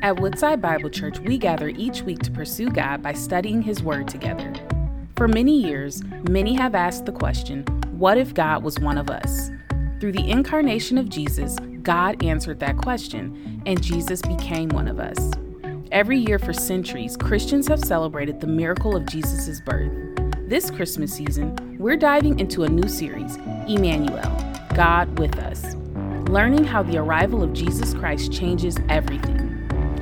At Woodside Bible Church, we gather each week to pursue God by studying His Word together. For many years, many have asked the question what if God was one of us? Through the incarnation of Jesus, God answered that question, and Jesus became one of us. Every year for centuries, Christians have celebrated the miracle of Jesus' birth. This Christmas season, we're diving into a new series, Emmanuel, God with us learning how the arrival of Jesus Christ changes everything.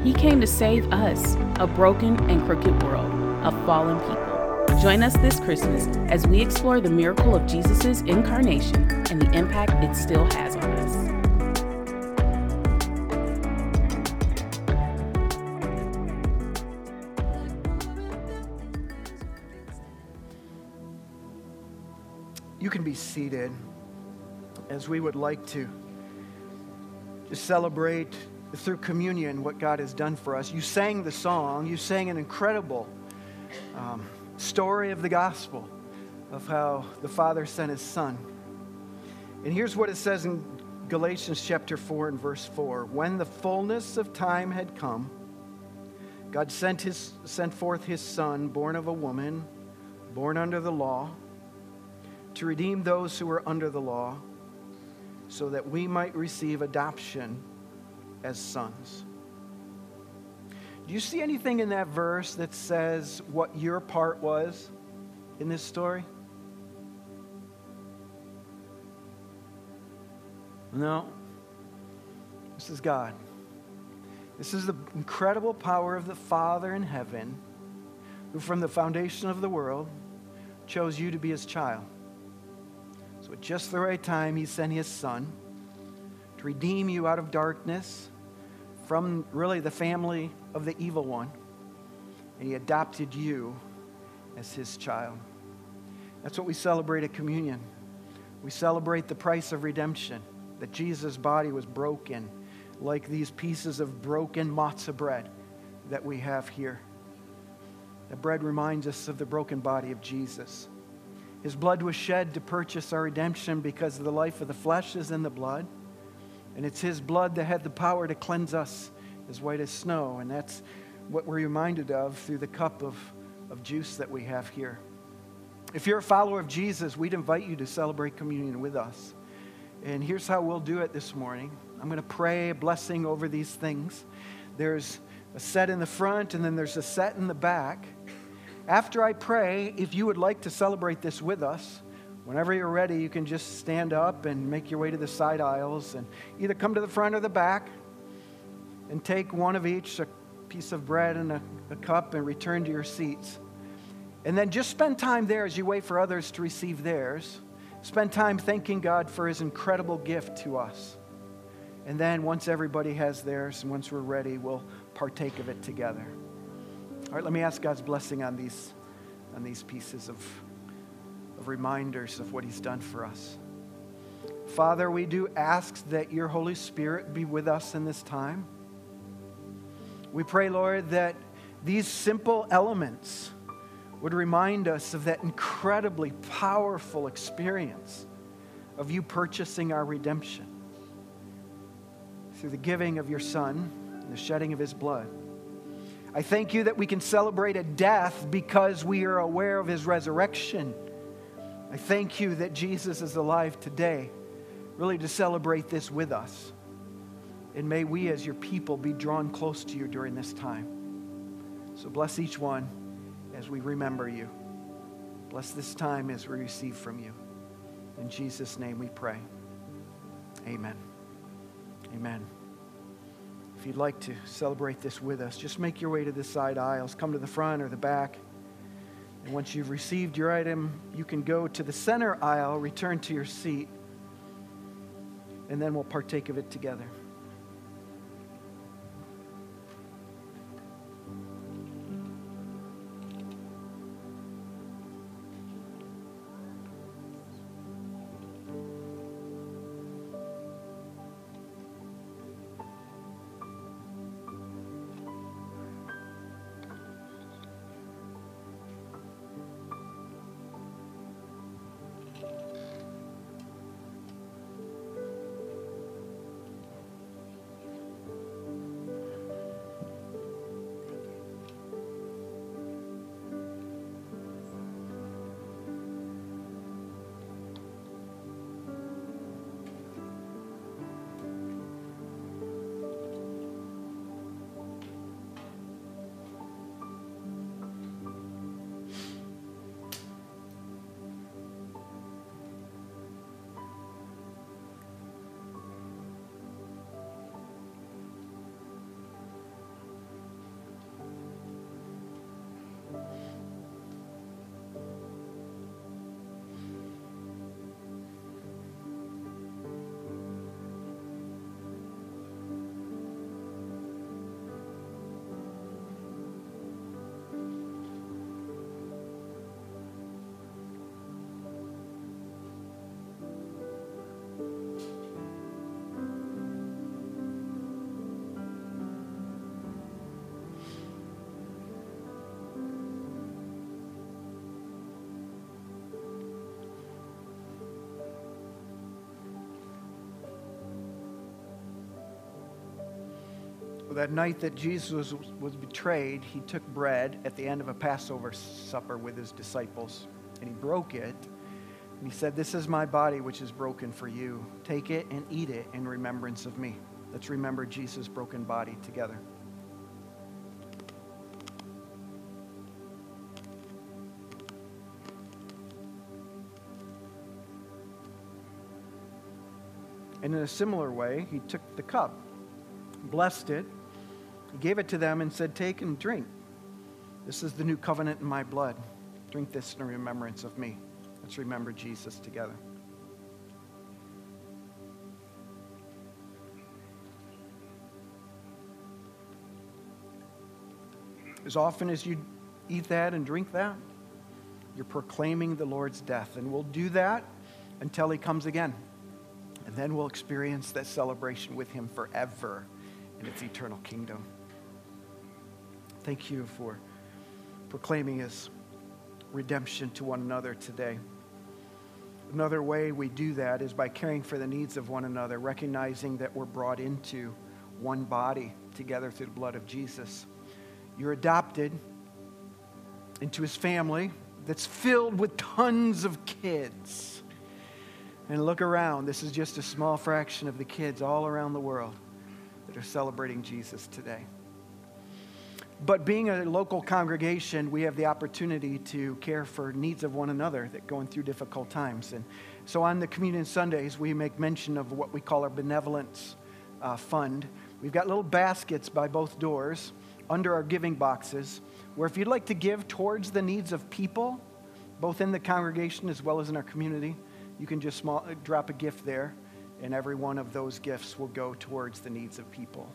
He came to save us, a broken and crooked world, a fallen people. Join us this Christmas as we explore the miracle of Jesus' incarnation and the impact it still has on us. You can be seated as we would like to to celebrate through communion what God has done for us. You sang the song, you sang an incredible um, story of the gospel of how the Father sent his Son. And here's what it says in Galatians chapter 4 and verse 4 When the fullness of time had come, God sent, his, sent forth his Son, born of a woman, born under the law, to redeem those who were under the law so that we might receive adoption as sons. Do you see anything in that verse that says what your part was in this story? No. This is God. This is the incredible power of the Father in heaven who, from the foundation of the world, chose you to be his child. So at just the right time, he sent his son to redeem you out of darkness from really the family of the evil one. And he adopted you as his child. That's what we celebrate at communion. We celebrate the price of redemption, that Jesus' body was broken, like these pieces of broken matzah bread that we have here. The bread reminds us of the broken body of Jesus. His blood was shed to purchase our redemption because the life of the flesh is in the blood. And it's His blood that had the power to cleanse us as white as snow. And that's what we're reminded of through the cup of, of juice that we have here. If you're a follower of Jesus, we'd invite you to celebrate communion with us. And here's how we'll do it this morning I'm going to pray a blessing over these things. There's a set in the front, and then there's a set in the back. After I pray, if you would like to celebrate this with us, whenever you're ready, you can just stand up and make your way to the side aisles and either come to the front or the back and take one of each, a piece of bread and a, a cup, and return to your seats. And then just spend time there as you wait for others to receive theirs. Spend time thanking God for his incredible gift to us. And then once everybody has theirs and once we're ready, we'll partake of it together. All right, let me ask God's blessing on these, on these pieces of, of reminders of what He's done for us. Father, we do ask that your Holy Spirit be with us in this time. We pray, Lord, that these simple elements would remind us of that incredibly powerful experience of you purchasing our redemption through the giving of your Son and the shedding of his blood. I thank you that we can celebrate a death because we are aware of his resurrection. I thank you that Jesus is alive today, really to celebrate this with us. And may we, as your people, be drawn close to you during this time. So bless each one as we remember you. Bless this time as we receive from you. In Jesus' name we pray. Amen. Amen. If you'd like to celebrate this with us, just make your way to the side aisles. Come to the front or the back. And once you've received your item, you can go to the center aisle, return to your seat, and then we'll partake of it together. That night that Jesus was, betrayed, he took bread at the end of a Passover supper with his disciples, and he broke it. And he said, This is my body, which is broken for you. Take it and eat it in remembrance of me. Let's remember Jesus' broken body together. And in a similar way, he took the cup, blessed it, he gave it to them, and said, Take and drink. This is the new covenant in my blood. Drink this in remembrance of me. Let's remember Jesus together. As often as you eat that and drink that, you're proclaiming the Lord's death. And we'll do that until he comes again. And then we'll experience that celebration with him forever in its eternal kingdom. Thank you for proclaiming his redemption to one another today. Another way we do that is by caring for the needs of one another, recognizing that we're brought into one body together through the blood of Jesus. You're adopted into his family that's filled with tons of kids. And look around. This is just a small fraction of the kids all around the world that are celebrating Jesus today. But being a local congregation, we have the opportunity to care for needs of one another that going through difficult times. And so on the Communion Sundays, we make mention of what we call our benevolence uh, fund. We've got little baskets by both doors under our giving boxes where if you'd like to give towards the needs of people, both in the congregation as well as in our community, you can just small, drop a gift there, and every one of those gifts will go towards the needs of people.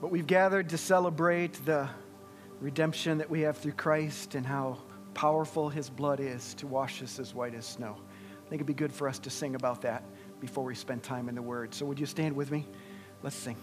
But we've gathered to celebrate the redemption that we have through Christ and how powerful his blood is to wash us as white as snow. I think it'd be good for us to sing about that before we spend time in the Word. So, would you stand with me? Let's sing.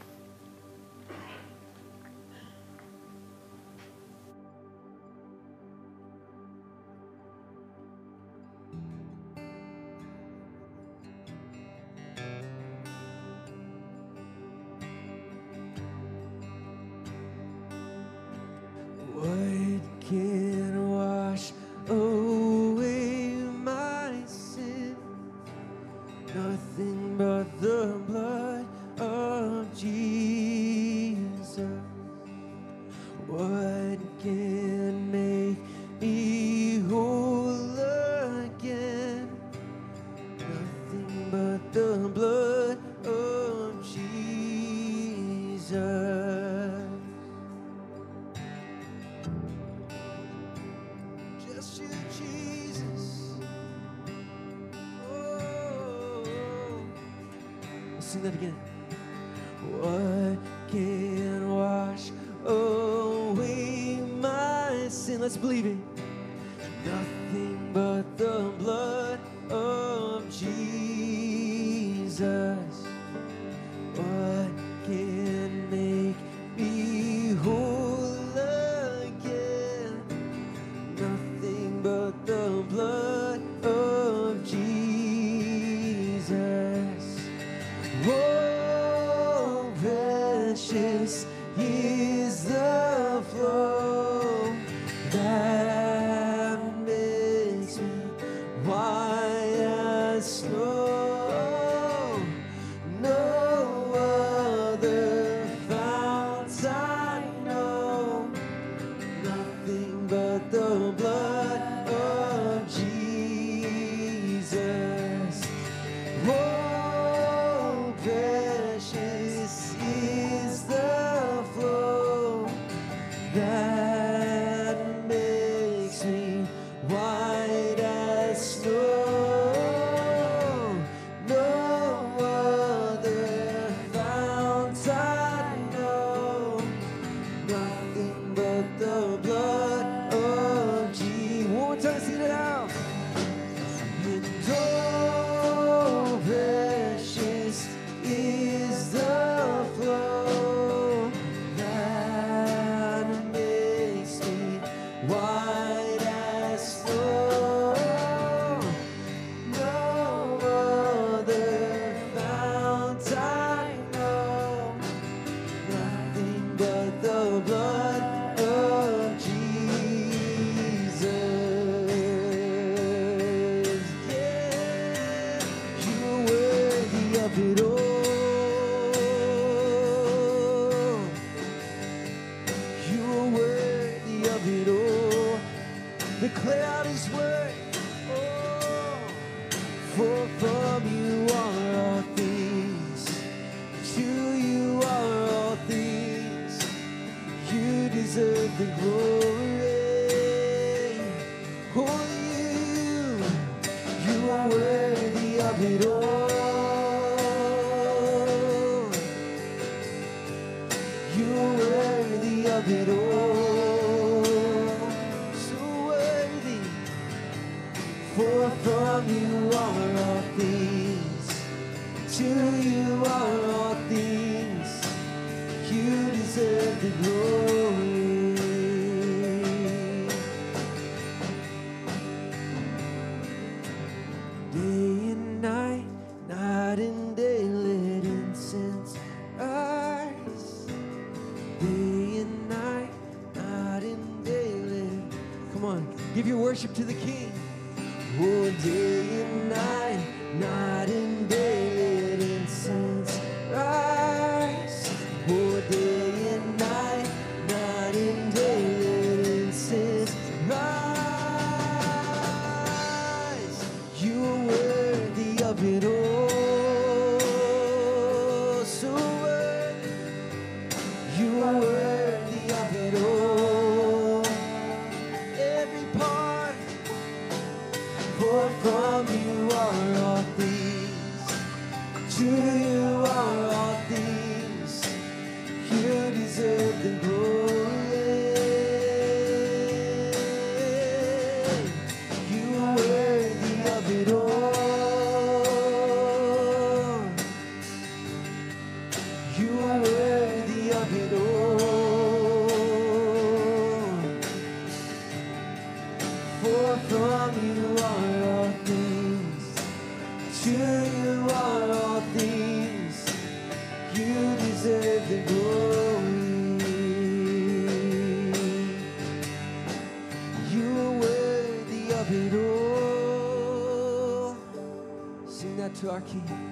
Oh. are peace, to you are all things, you deserve the glory, holy you are worthy of it all. You are all things. To you are all things. You deserve the glory. To our King.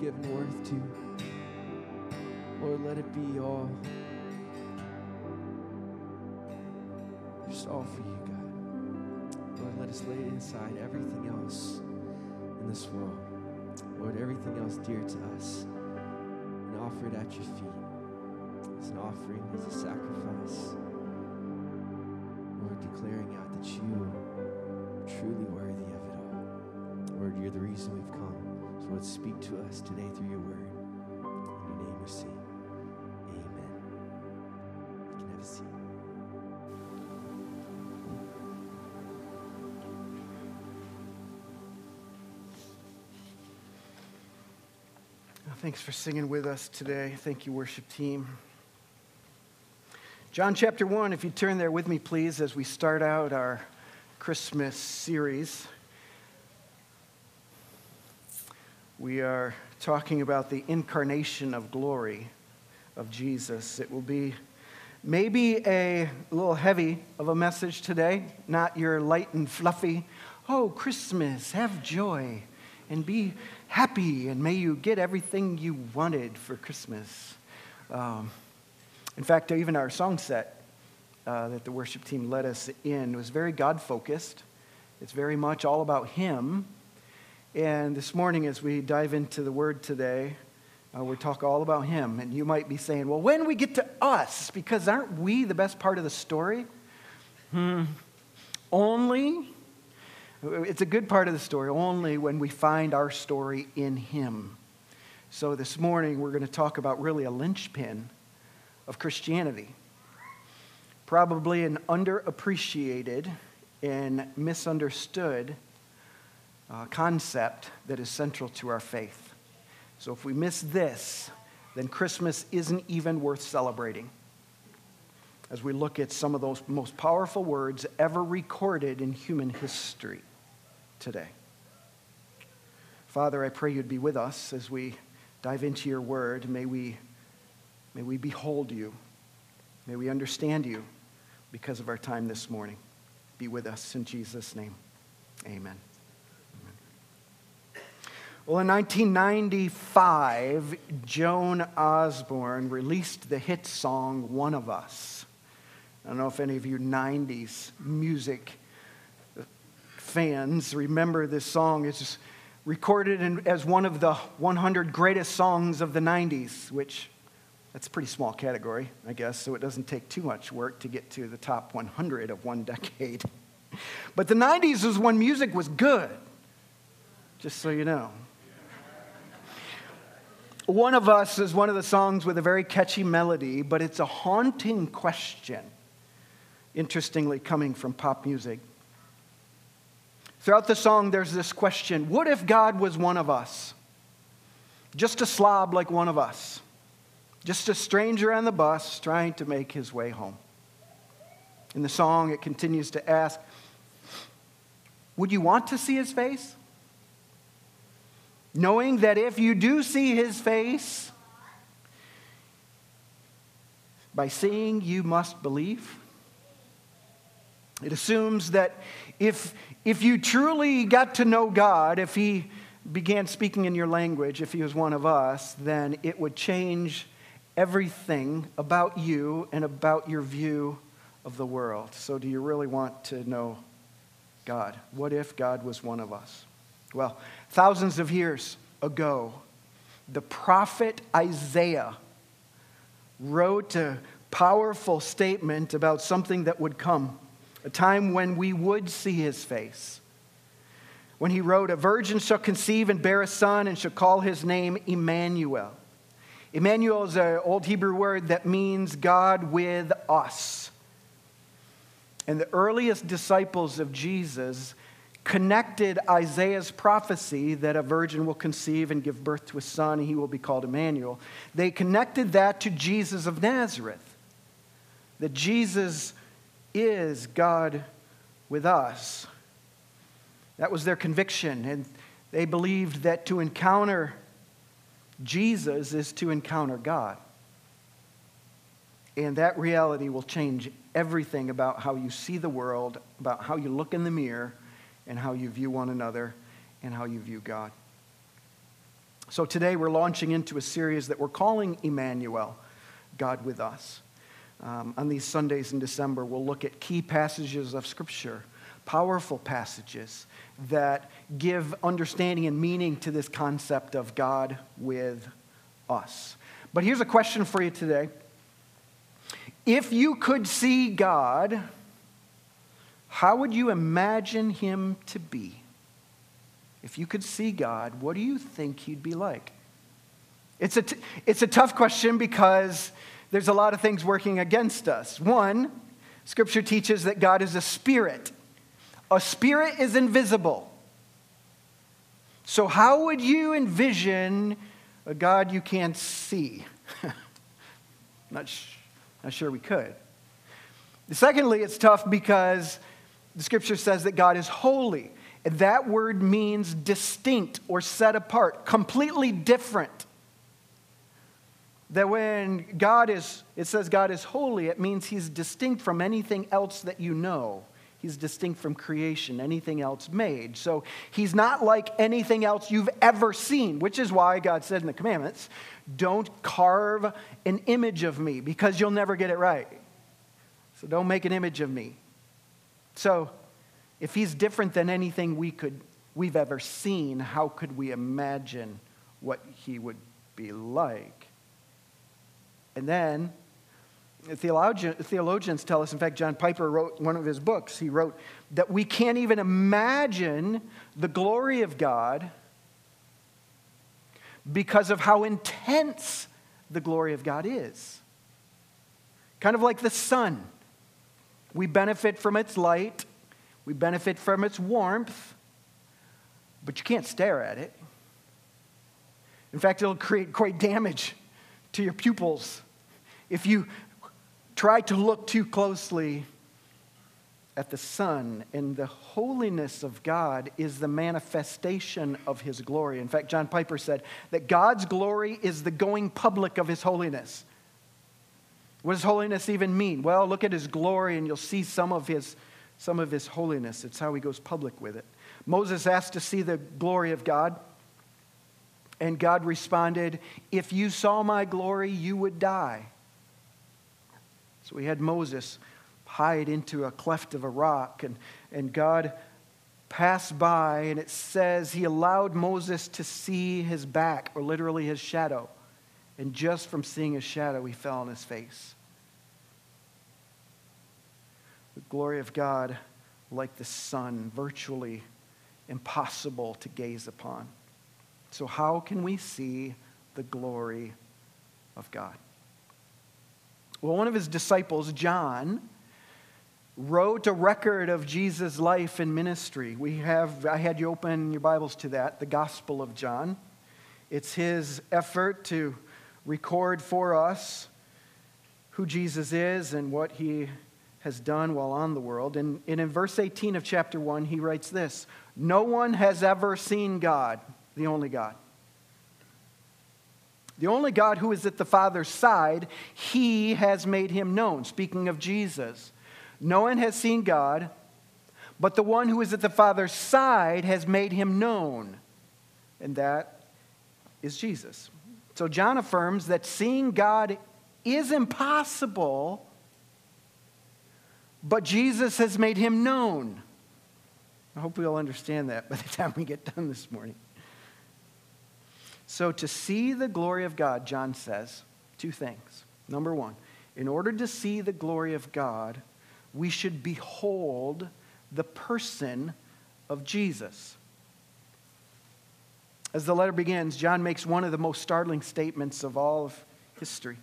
We've given worth to, Lord, let it be all just all for you, God. Lord, let us lay aside everything else in this world. Lord, everything else dear to us, and offer it at your feet as an offering, as a sacrifice. Lord, declaring out that you are truly worthy of it all. Lord, you're the reason we've come. So Lord, speak to us today through your word. In your name we sing. Amen. You can have a seat. Uh, thanks for singing with us today. Thank you, worship team. John chapter 1, if you turn there with me, please, as we start out our Christmas series. We are talking about the incarnation of glory of Jesus. It will be maybe a little heavy of a message today, not your light and fluffy, oh, Christmas, have joy and be happy, and may you get everything you wanted for Christmas. Um, in fact, even our song set uh, that the worship team led us in was very God focused. It's very much all about Him. And this morning, as we dive into the Word today, uh, we talk all about Him. And you might be saying, well, when we get to us, because aren't we the best part of the story? Hmm. Only it's a good part of the story only when we find our story in Him. So this morning we're going to talk about really a linchpin of Christianity. Probably an underappreciated and misunderstood uh, concept that is central to our faith. So if we miss this, then Christmas isn't even worth celebrating. As we look at some of those most powerful words ever recorded in human history today. Father, I pray you'd be with us as we dive into your word. May we, may we behold you. May we understand you because of our time this morning. Be with us in Jesus' name. Amen. Well, in 1995, Joan Osborne released the hit song One of Us. I don't know if any of you 90s music fans remember this song. It's recorded in, as one of the 100 greatest songs of the 90s, which that's a pretty small category, I guess, so it doesn't take too much work to get to the top 100 of one decade. But the 90s was when music was good, just so you know. One of Us is one of the songs with a very catchy melody, but it's a haunting question, interestingly, coming from pop music. Throughout the song, there's this question What if God was one of us? Just a slob like one of us, just a stranger on the bus trying to make his way home. In the song, it continues to ask Would you want to see his face? Knowing that if you do see his face, by seeing you must believe. It assumes that if, if you truly got to know God, if he began speaking in your language, if he was one of us, then it would change everything about you and about your view of the world. So, do you really want to know God? What if God was one of us? Well, thousands of years ago, the prophet Isaiah wrote a powerful statement about something that would come, a time when we would see his face. When he wrote, A virgin shall conceive and bear a son and shall call his name Emmanuel. Emmanuel is an old Hebrew word that means God with us. And the earliest disciples of Jesus connected Isaiah's prophecy that a virgin will conceive and give birth to a son, and he will be called Emmanuel. They connected that to Jesus of Nazareth, that Jesus is God with us. That was their conviction, and they believed that to encounter Jesus is to encounter God. And that reality will change everything about how you see the world, about how you look in the mirror and how you view one another and how you view God. So today we're launching into a series that we're calling Emmanuel, God with us. Um, on these Sundays in December, we'll look at key passages of Scripture, powerful passages that give understanding and meaning to this concept of God with us. But here's a question for you today. If you could see God, how would you imagine him to be? If you could see God, what do you think he'd be like? It's a, t- it's a tough question because there's a lot of things working against us. One, Scripture teaches that God is a spirit. A spirit is invisible. So, how would you envision a God you can't see? not, sh- not sure we could. Secondly, it's tough because the scripture says that God is holy. And that word means distinct or set apart, completely different. That when God is, it says God is holy, it means he's distinct from anything else that you know. He's distinct from creation, anything else made. So he's not like anything else you've ever seen, which is why God said in the commandments, don't carve an image of me because you'll never get it right. So don't make an image of me. So, if he's different than anything we could, we've ever seen, how could we imagine what he would be like? And then, theologians tell us, in fact, John Piper wrote one of his books, he wrote that we can't even imagine the glory of God because of how intense the glory of God is. Kind of like the sun. We benefit from its light, we benefit from its warmth, but you can't stare at it. In fact, it'll create great damage to your pupils if you try to look too closely at the sun And the holiness of God is the manifestation of His glory. In fact, John Piper said that God's glory is the going public of His holiness. What does holiness even mean? Well, look at His glory and you'll see some of His, some of his holiness. It's how He goes public with it. Moses asked to see the glory of God. And God responded, If you saw my glory, you would die. So we had Moses hide into a cleft of a rock, and, and God passed by, and it says he allowed Moses to see his back, or literally his shadow. And just from seeing his shadow, he fell on his face. The glory of God, like the sun, virtually impossible to gaze upon. So, how can we see the glory of God? Well, one of his disciples, John, wrote a record of Jesus' life and ministry. We have, I had you open your Bibles to that, the Gospel of John. It's his effort to record for us who Jesus is and what he has done while on the world. And, and in verse 18 of chapter 1, he writes this No one has ever seen God, the only God. The only God who is at the Father's side, he has made him known. Speaking of Jesus, no one has seen God, but the one who is at the Father's side has made him known. And that is Jesus. So John affirms that seeing God is impossible, but Jesus has made him known. I hope we all understand that by the time we get done this morning. So, to see the glory of God, John says two things. Number one, in order to see the glory of God, we should behold the person of Jesus. As the letter begins, John makes one of the most startling statements of all of history.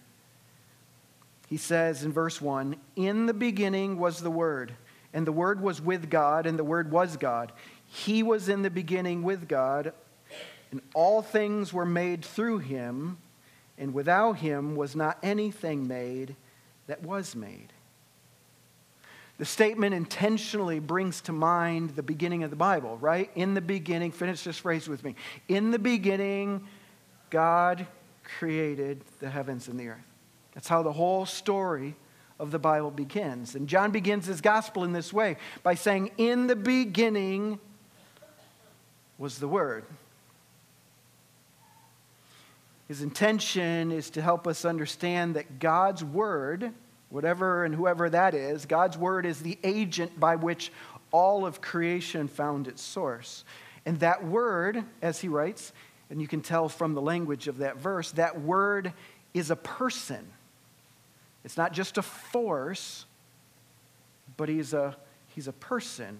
He says in verse 1 In the beginning was the Word, and the Word was with God, and the Word was God. He was in the beginning with God and all things were made through him, and without him was not anything made that was made. The statement intentionally brings to mind the beginning of the Bible, right? In the beginning, finish this phrase with me. In the beginning, God created the heavens and the earth. That's how the whole story of the Bible begins. And John begins his gospel in this way by saying, In the beginning was the Word. His intention is to help us understand that God's Word, whatever and whoever that is, God's Word is the agent by which all of creation found its source. And that Word, as he writes, and you can tell from the language of that verse, that Word is a person. It's not just a force, but he's a, he's a person.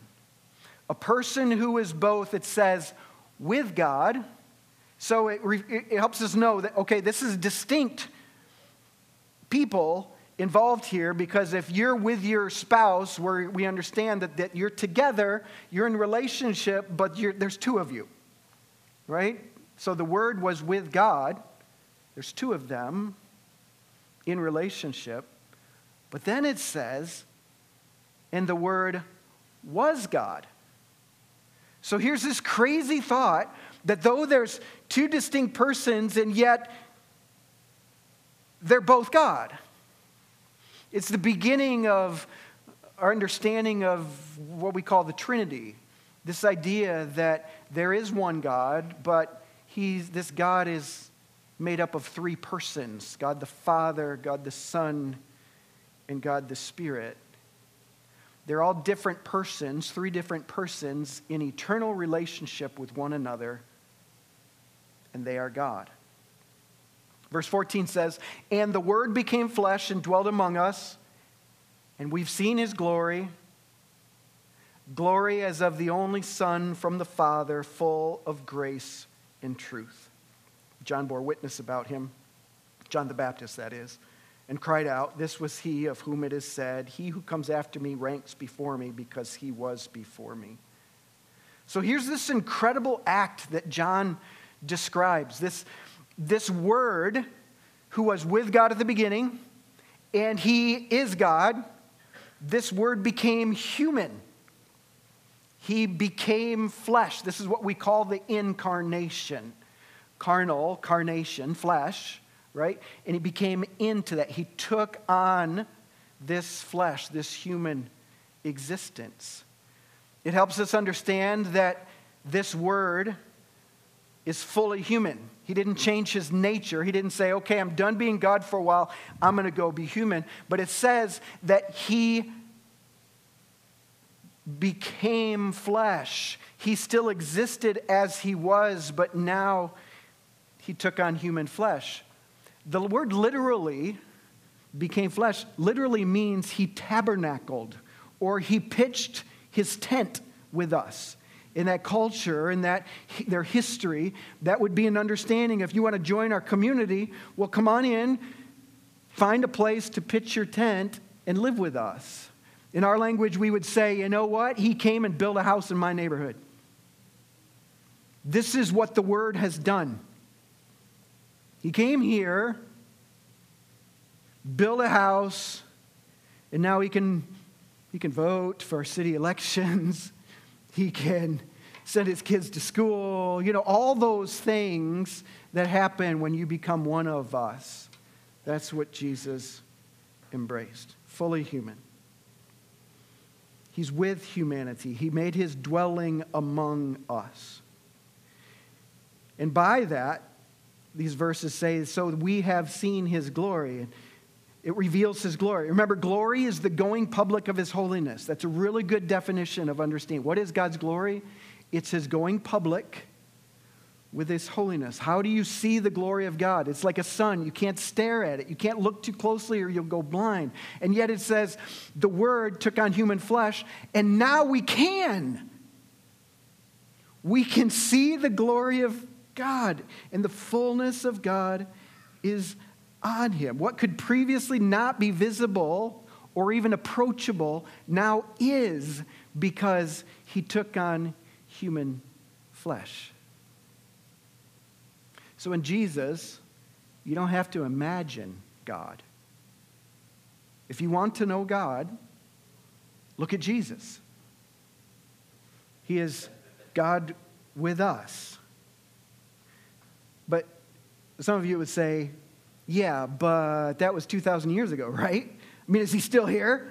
A person who is both, it says, with God so it, it helps us know that, okay, this is distinct people involved here because if you're with your spouse, where we understand that, that you're together, you're in relationship, but there's two of you, right? So the word was with God. There's two of them in relationship. But then it says, and the word was God. So here's this crazy thought that though there's two distinct persons and yet they're both God. It's the beginning of our understanding of what we call the Trinity. This idea that there is one God, but he's, this God is made up of three persons God the Father, God the Son, and God the Spirit. They're all different persons, three different persons in eternal relationship with one another and they are God. Verse 14 says, And the Word became flesh and dwelt among us, and we've seen his glory glory as of the only Son from the Father, full of grace and truth. John bore witness about him, John the Baptist, that is, and cried out, This was he of whom it is said, He who comes after me ranks before me because he was before me. So here's this incredible act that John describes this, this word who was with God at the beginning, and he is God. This word became human. He became flesh. This is what we call the incarnation. Carnal, carnation, flesh, right? And he became into that. He took on this flesh, this human existence. It helps us understand that this word is fully human. He didn't change his nature. He didn't say, okay, I'm done being God for a while, I'm going to go be human. But it says that he became flesh. He still existed as he was, but now he took on human flesh. The word literally became flesh literally means he tabernacled or he pitched his tent with us. In that culture, in that their history, that would be an understanding. If you want to join our community, well, come on in, find a place to pitch your tent, and live with us. In our language, we would say, you know what? He came and built a house in my neighborhood. This is what the word has done. He came here, built a house, and now he can he can vote for city elections. He can send his kids to school. You know, all those things that happen when you become one of us. That's what Jesus embraced. Fully human. He's with humanity. He made his dwelling among us. And by that, these verses say, so we have seen his glory. It reveals his glory. Remember, glory is the going public of his holiness. That's a really good definition of understanding. What is God's glory? It's his going public with his holiness. How do you see the glory of God? It's like a sun. You can't stare at it. You can't look too closely or you'll go blind. And yet it says the word took on human flesh, and now we can. We can see the glory of God, and the fullness of God is on him. What could previously not be visible or even approachable now is because he took on human flesh. So in Jesus, you don't have to imagine God. If you want to know God, look at Jesus. He is God with us. But some of you would say, yeah, but that was 2,000 years ago, right? I mean, is he still here?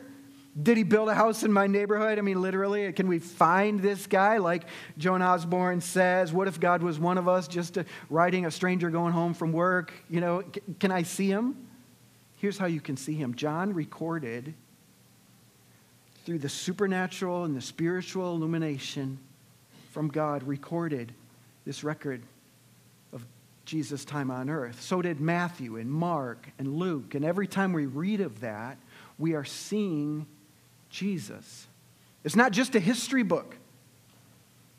Did he build a house in my neighborhood? I mean, literally, can we find this guy? Like Joan Osborne says, what if God was one of us just a, riding a stranger going home from work? You know, can I see him? Here's how you can see him. John recorded through the supernatural and the spiritual illumination from God, recorded this record Jesus' time on earth. So did Matthew and Mark and Luke. And every time we read of that, we are seeing Jesus. It's not just a history book,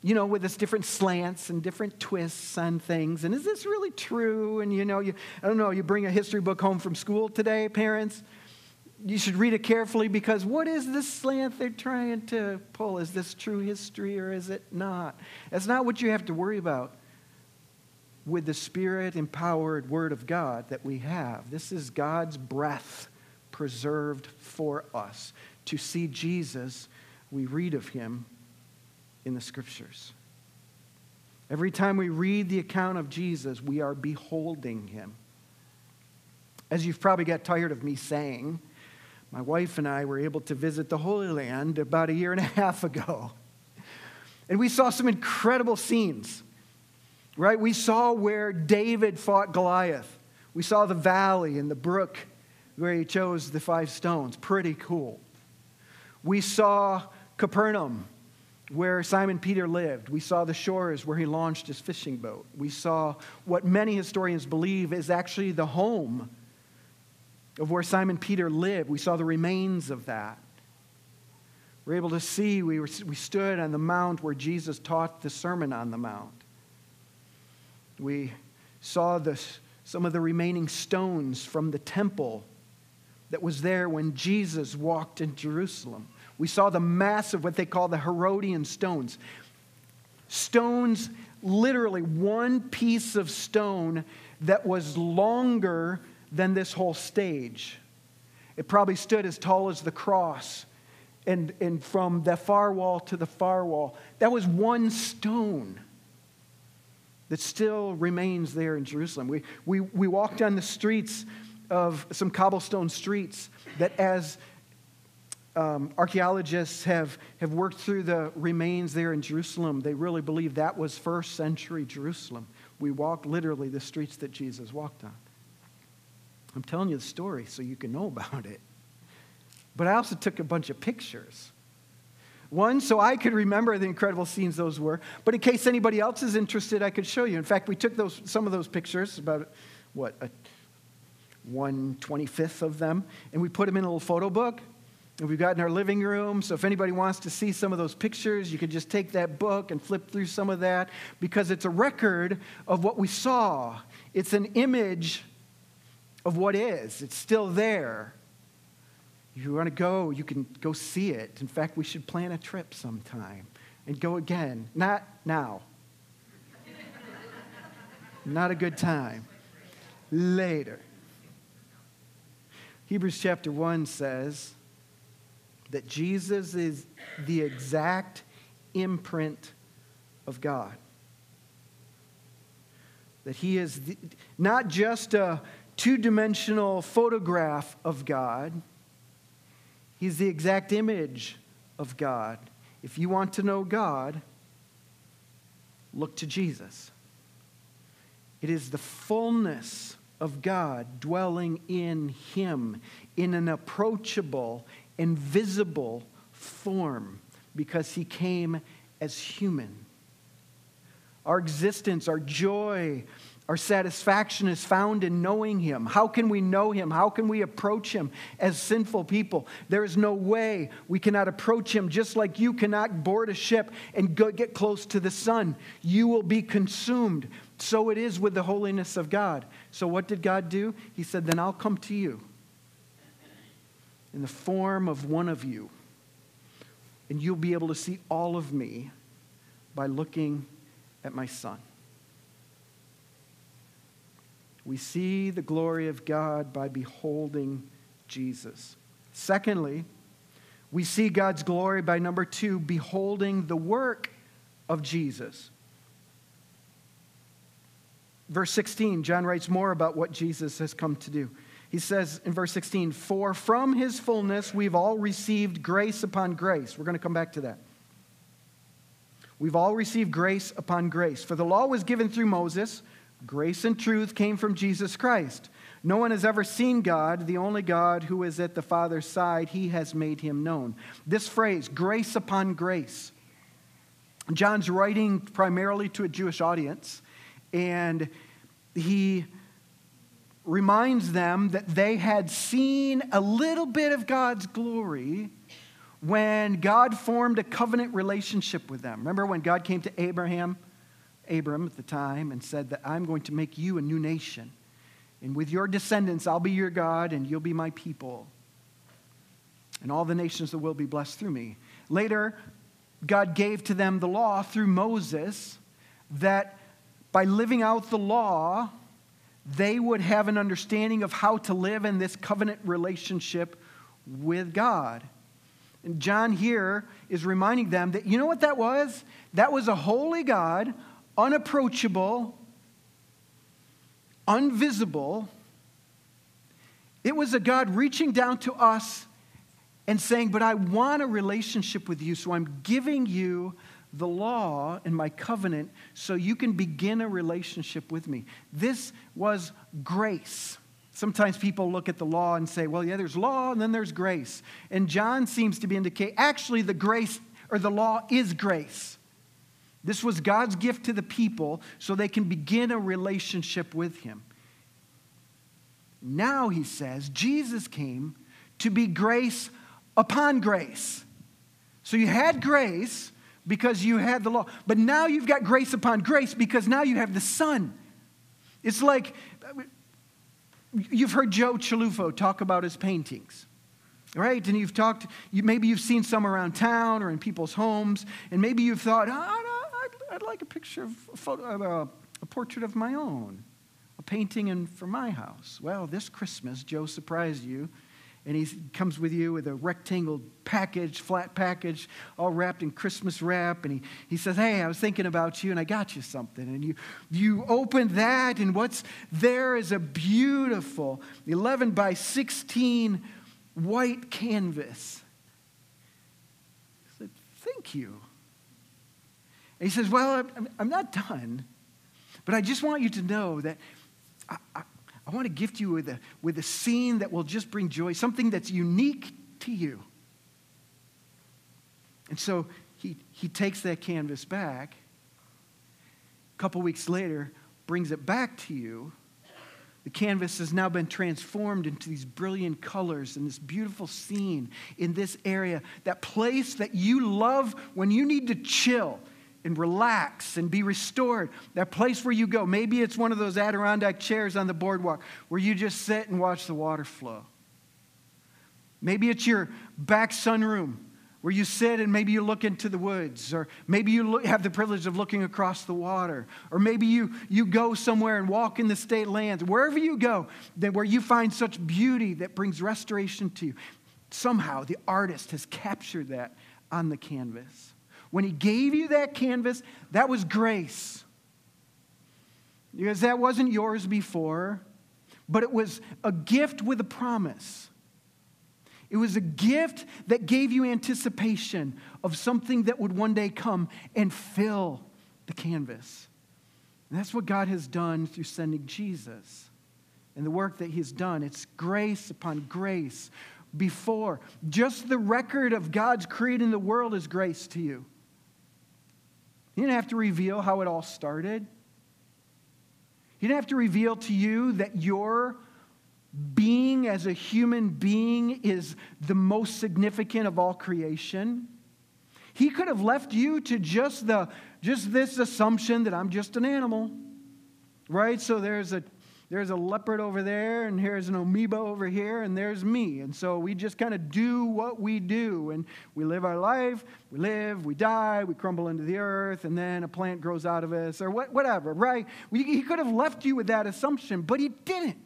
you know, with its different slants and different twists on things. And is this really true? And, you know, you, I don't know, you bring a history book home from school today, parents. You should read it carefully because what is this slant they're trying to pull? Is this true history or is it not? That's not what you have to worry about with the spirit empowered word of God that we have. This is God's breath preserved for us. To see Jesus, we read of him in the scriptures. Every time we read the account of Jesus, we are beholding him. As you've probably got tired of me saying, my wife and I were able to visit the Holy Land about a year and a half ago. And we saw some incredible scenes right? We saw where David fought Goliath. We saw the valley and the brook where he chose the five stones. Pretty cool. We saw Capernaum, where Simon Peter lived. We saw the shores where he launched his fishing boat. We saw what many historians believe is actually the home of where Simon Peter lived. We saw the remains of that. We're able to see, we, were, we stood on the mount where Jesus taught the Sermon on the Mount. We saw the, some of the remaining stones from the temple that was there when Jesus walked in Jerusalem. We saw the massive, what they call the Herodian stones. Stones, literally one piece of stone that was longer than this whole stage. It probably stood as tall as the cross. And, and from the far wall to the far wall, that was one stone that still remains there in Jerusalem. We, we, we walked on the streets of some cobblestone streets that, as um, archaeologists have, have worked through the remains there in Jerusalem, they really believe that was first century Jerusalem. We walked literally the streets that Jesus walked on. I'm telling you the story so you can know about it. But I also took a bunch of pictures. One, so I could remember the incredible scenes those were. But in case anybody else is interested, I could show you. In fact, we took those, some of those pictures, about what, a 125th of them, and we put them in a little photo book. And we've got in our living room. So if anybody wants to see some of those pictures, you can just take that book and flip through some of that because it's a record of what we saw. It's an image of what is, it's still there. You want to go, you can go see it. In fact, we should plan a trip sometime and go again. Not now. Not a good time. Later. Hebrews chapter 1 says that Jesus is the exact imprint of God. That he is the, not just a two dimensional photograph of God He's the exact image of God. If you want to know God, look to Jesus. It is the fullness of God dwelling in Him in an approachable invisible form because He came as human. Our existence, our joy, our satisfaction is found in knowing Him. How can we know Him? How can we approach Him as sinful people? There is no way we cannot approach Him just like you cannot board a ship and go get close to the sun. You will be consumed. So it is with the holiness of God. So what did God do? He said, Then I'll come to you in the form of one of you, and you'll be able to see all of me by looking at my Son. We see the glory of God by beholding Jesus. Secondly, we see God's glory by number two, beholding the work of Jesus. Verse 16, John writes more about what Jesus has come to do. He says in verse 16, For from his fullness we've all received grace upon grace. We're going to come back to that. We've all received grace upon grace. For the law was given through Moses Grace and truth came from Jesus Christ. No one has ever seen God, the only God who is at the Father's side. He has made him known. This phrase, grace upon grace, John's writing primarily to a Jewish audience, and he reminds them that they had seen a little bit of God's glory when God formed a covenant relationship with them. Remember when God came to Abraham? Abram at the time and said that I'm going to make you a new nation. And with your descendants, I'll be your God and you'll be my people. And all the nations that will be blessed through me. Later, God gave to them the law through Moses that by living out the law, they would have an understanding of how to live in this covenant relationship with God. And John here is reminding them that you know what that was? That was a holy God unapproachable, invisible. It was a God reaching down to us and saying, But I want a relationship with you, so I'm giving you the law and my covenant so you can begin a relationship with me. This was grace. Sometimes people look at the law and say, well, yeah, there's law and then there's grace. And John seems to be indicate actually the grace or the law is grace. This was God's gift to the people so they can begin a relationship with Him. Now, he says, Jesus came to be grace upon grace. So you had grace because you had the law, but now you've got grace upon grace because now you have the Son. It's like you've heard Joe Chilufo talk about his paintings right? And you've talked, you, maybe you've seen some around town or in people's homes, and maybe you've thought, oh, I'd like a picture of a, photo, a portrait of my own, a painting in, for my house. Well, this Christmas, Joe surprised you and he comes with you with a rectangle package, flat package, all wrapped in Christmas wrap. And he, he says, Hey, I was thinking about you and I got you something. And you, you open that, and what's there is a beautiful 11 by 16 white canvas. I said, Thank you. And he says, Well, I'm, I'm not done, but I just want you to know that I, I, I want to gift you with a, with a scene that will just bring joy, something that's unique to you. And so he, he takes that canvas back. A couple weeks later, brings it back to you. The canvas has now been transformed into these brilliant colors and this beautiful scene in this area, that place that you love when you need to chill and relax and be restored. That place where you go. Maybe it's one of those Adirondack chairs on the boardwalk where you just sit and watch the water flow. Maybe it's your back sunroom where you sit and maybe you look into the woods, or maybe you look, have the privilege of looking across the water, or maybe you, you go somewhere and walk in the state lands. Wherever you go, that where you find such beauty that brings restoration to you, somehow the artist has captured that on the canvas. When he gave you that canvas, that was grace. Because that wasn't yours before, but it was a gift with a promise. It was a gift that gave you anticipation of something that would one day come and fill the canvas. And that's what God has done through sending Jesus and the work that He's done. It's grace upon grace before. Just the record of God's creating the world is grace to you. He didn't have to reveal how it all started. He didn't have to reveal to you that your being as a human being is the most significant of all creation. He could have left you to just the just this assumption that I'm just an animal. Right? So there's a there's a leopard over there, and here's an amoeba over here, and there's me. And so we just kind of do what we do, and we live our life. We live, we die, we crumble into the earth, and then a plant grows out of us, or what, whatever, right? he could have left you with that assumption, but he didn't.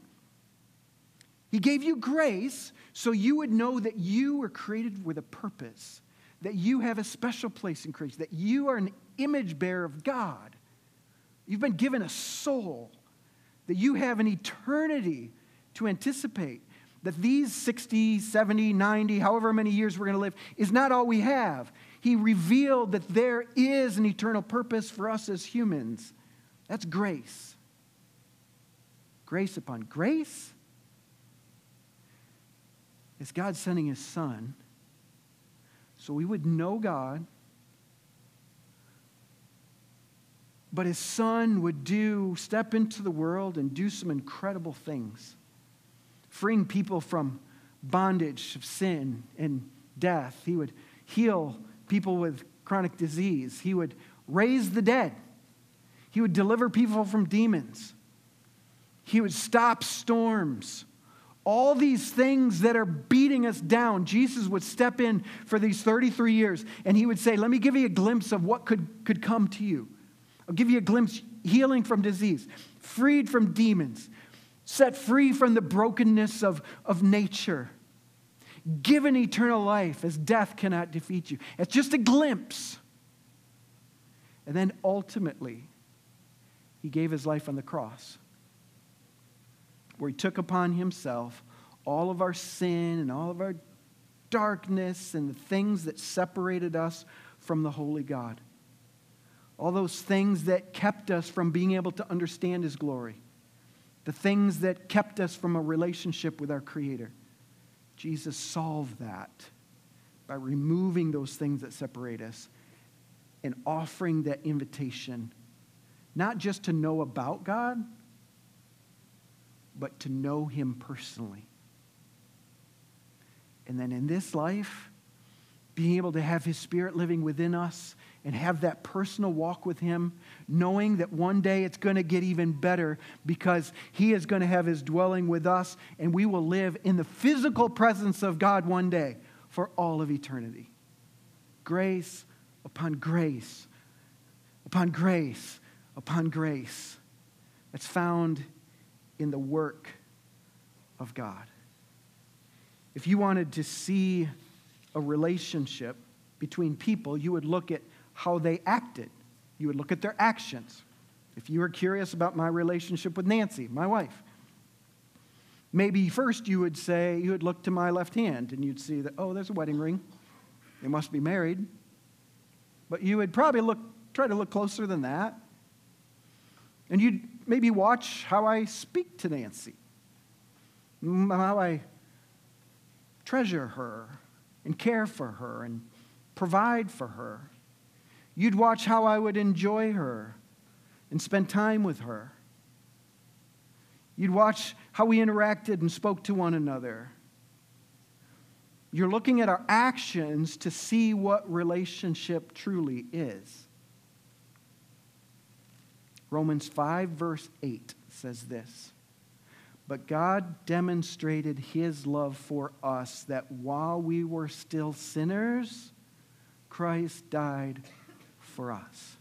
He gave you grace so you would know that you were created with a purpose, that you have a special place in creation, that you are an image bearer of God. You've been given a soul that you have an eternity to anticipate. That these 60, 70, 90, however many years we're going to live is not all we have. He revealed that there is an eternal purpose for us as humans. That's grace. Grace upon grace. is God sending His Son so we would know God But his son would do, step into the world and do some incredible things, freeing people from bondage of sin and death. He would heal people with chronic disease. He would raise the dead. He would deliver people from demons. He would stop storms. All these things that are beating us down, Jesus would step in for these 33 years and he would say, Let me give you a glimpse of what could, could come to you. I'll give you a glimpse healing from disease, freed from demons, set free from the brokenness of, of nature, given eternal life as death cannot defeat you. It's just a glimpse. And then ultimately, he gave his life on the cross, where he took upon himself all of our sin and all of our darkness and the things that separated us from the holy God all those things that kept us from being able to understand His glory, the things that kept us from a relationship with our Creator. Jesus solved that by removing those things that separate us and offering that invitation, not just to know about God, but to know Him personally. And then in this life, being able to have His Spirit living within us and have that personal walk with Him, knowing that one day it's going to get even better because He is going to have His dwelling with us and we will live in the physical presence of God one day for all of eternity. Grace upon grace. upon grace upon grace that's found in the work of God. If you wanted to see a relationship between people, you would look at how they acted, you would look at their actions. If you were curious about my relationship with Nancy, my wife, maybe first you would say, you would look to my left hand and you'd see that, oh, there's a wedding ring. They must be married. But you would probably look, try to look closer than that. And you'd maybe watch how I speak to Nancy, how I treasure her and care for her and provide for her. You'd watch how I would enjoy her and spend time with her. You'd watch how we interacted and spoke to one another. You're looking at our actions to see what relationship truly is. Romans 5, verse 8 says this But God demonstrated his love for us that while we were still sinners, Christ died for us.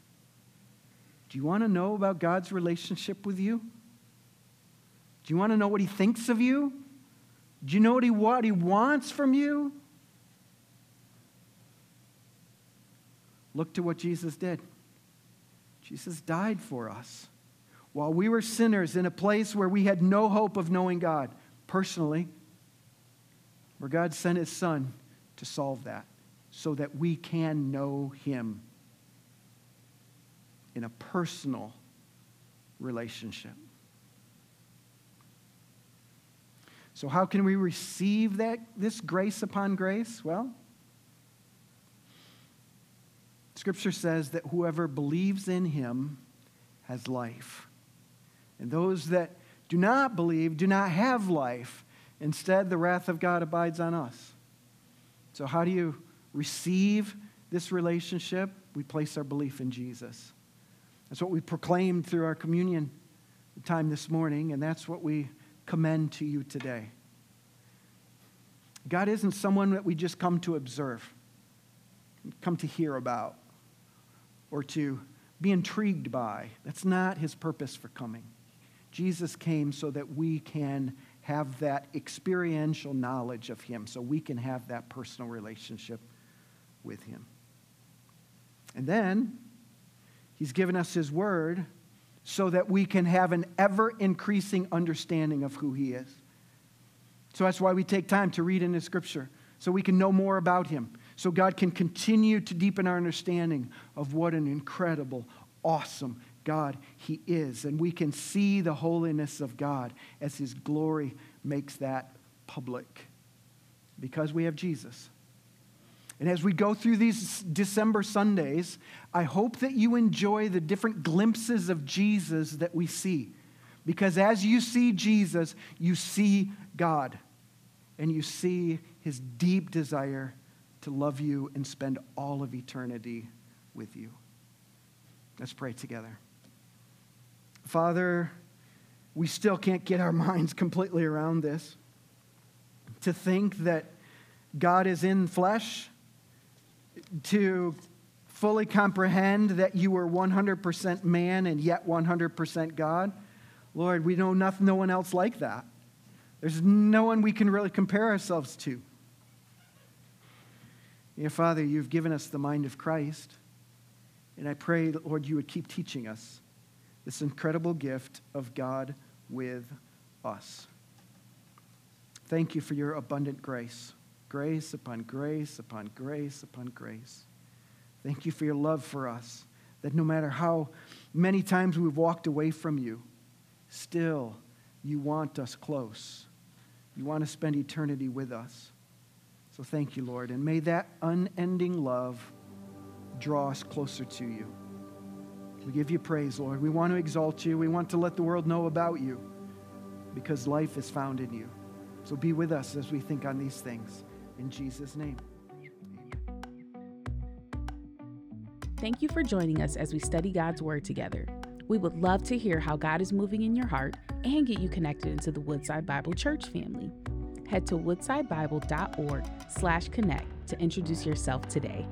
Do you want to know about God's relationship with you? Do you want to know what he thinks of you? Do you know what he, what he wants from you? Look to what Jesus did. Jesus died for us while we were sinners in a place where we had no hope of knowing God personally, where God sent his son to solve that so that we can know him in a personal relationship. So, how can we receive that, this grace upon grace? Well, Scripture says that whoever believes in him has life. And those that do not believe do not have life. Instead, the wrath of God abides on us. So, how do you receive this relationship? We place our belief in Jesus. That's what we proclaimed through our communion time this morning, and that's what we commend to you today. God isn't someone that we just come to observe, come to hear about or to be intrigued by. That's not his purpose for coming. Jesus came so that we can have that experiential knowledge of him, so we can have that personal relationship with him. And then he's given us his word so that we can have an ever increasing understanding of who he is. So that's why we take time to read in the scripture, so we can know more about him, so God can continue to deepen our understanding of what an incredible, awesome God He is. And we can see the holiness of God as His glory makes that public because we have Jesus. And as we go through these December Sundays, I hope that you enjoy the different glimpses of Jesus that we see. Because as you see Jesus, you see God and you see his deep desire to love you and spend all of eternity with you. Let's pray together. Father, we still can't get our minds completely around this. To think that God is in flesh, to fully comprehend that you were 100% man and yet 100% God. Lord, we know nothing, no one else like that. There's no one we can really compare ourselves to. Your Father, you've given us the mind of Christ. And I pray, Lord, you would keep teaching us this incredible gift of God with us. Thank you for your abundant grace. Grace upon grace upon grace upon grace. Thank you for your love for us, that no matter how many times we've walked away from you, still you want us close. You want to spend eternity with us. So thank you, Lord. And may that unending love draw us closer to you. We give you praise, Lord. We want to exalt you. We want to let the world know about you because life is found in you. So be with us as we think on these things. In Jesus' name. Thank you for joining us as we study God's Word together. We would love to hear how God is moving in your heart and get you connected into the Woodside Bible Church family head to woodsidebible.org slash connect to introduce yourself today.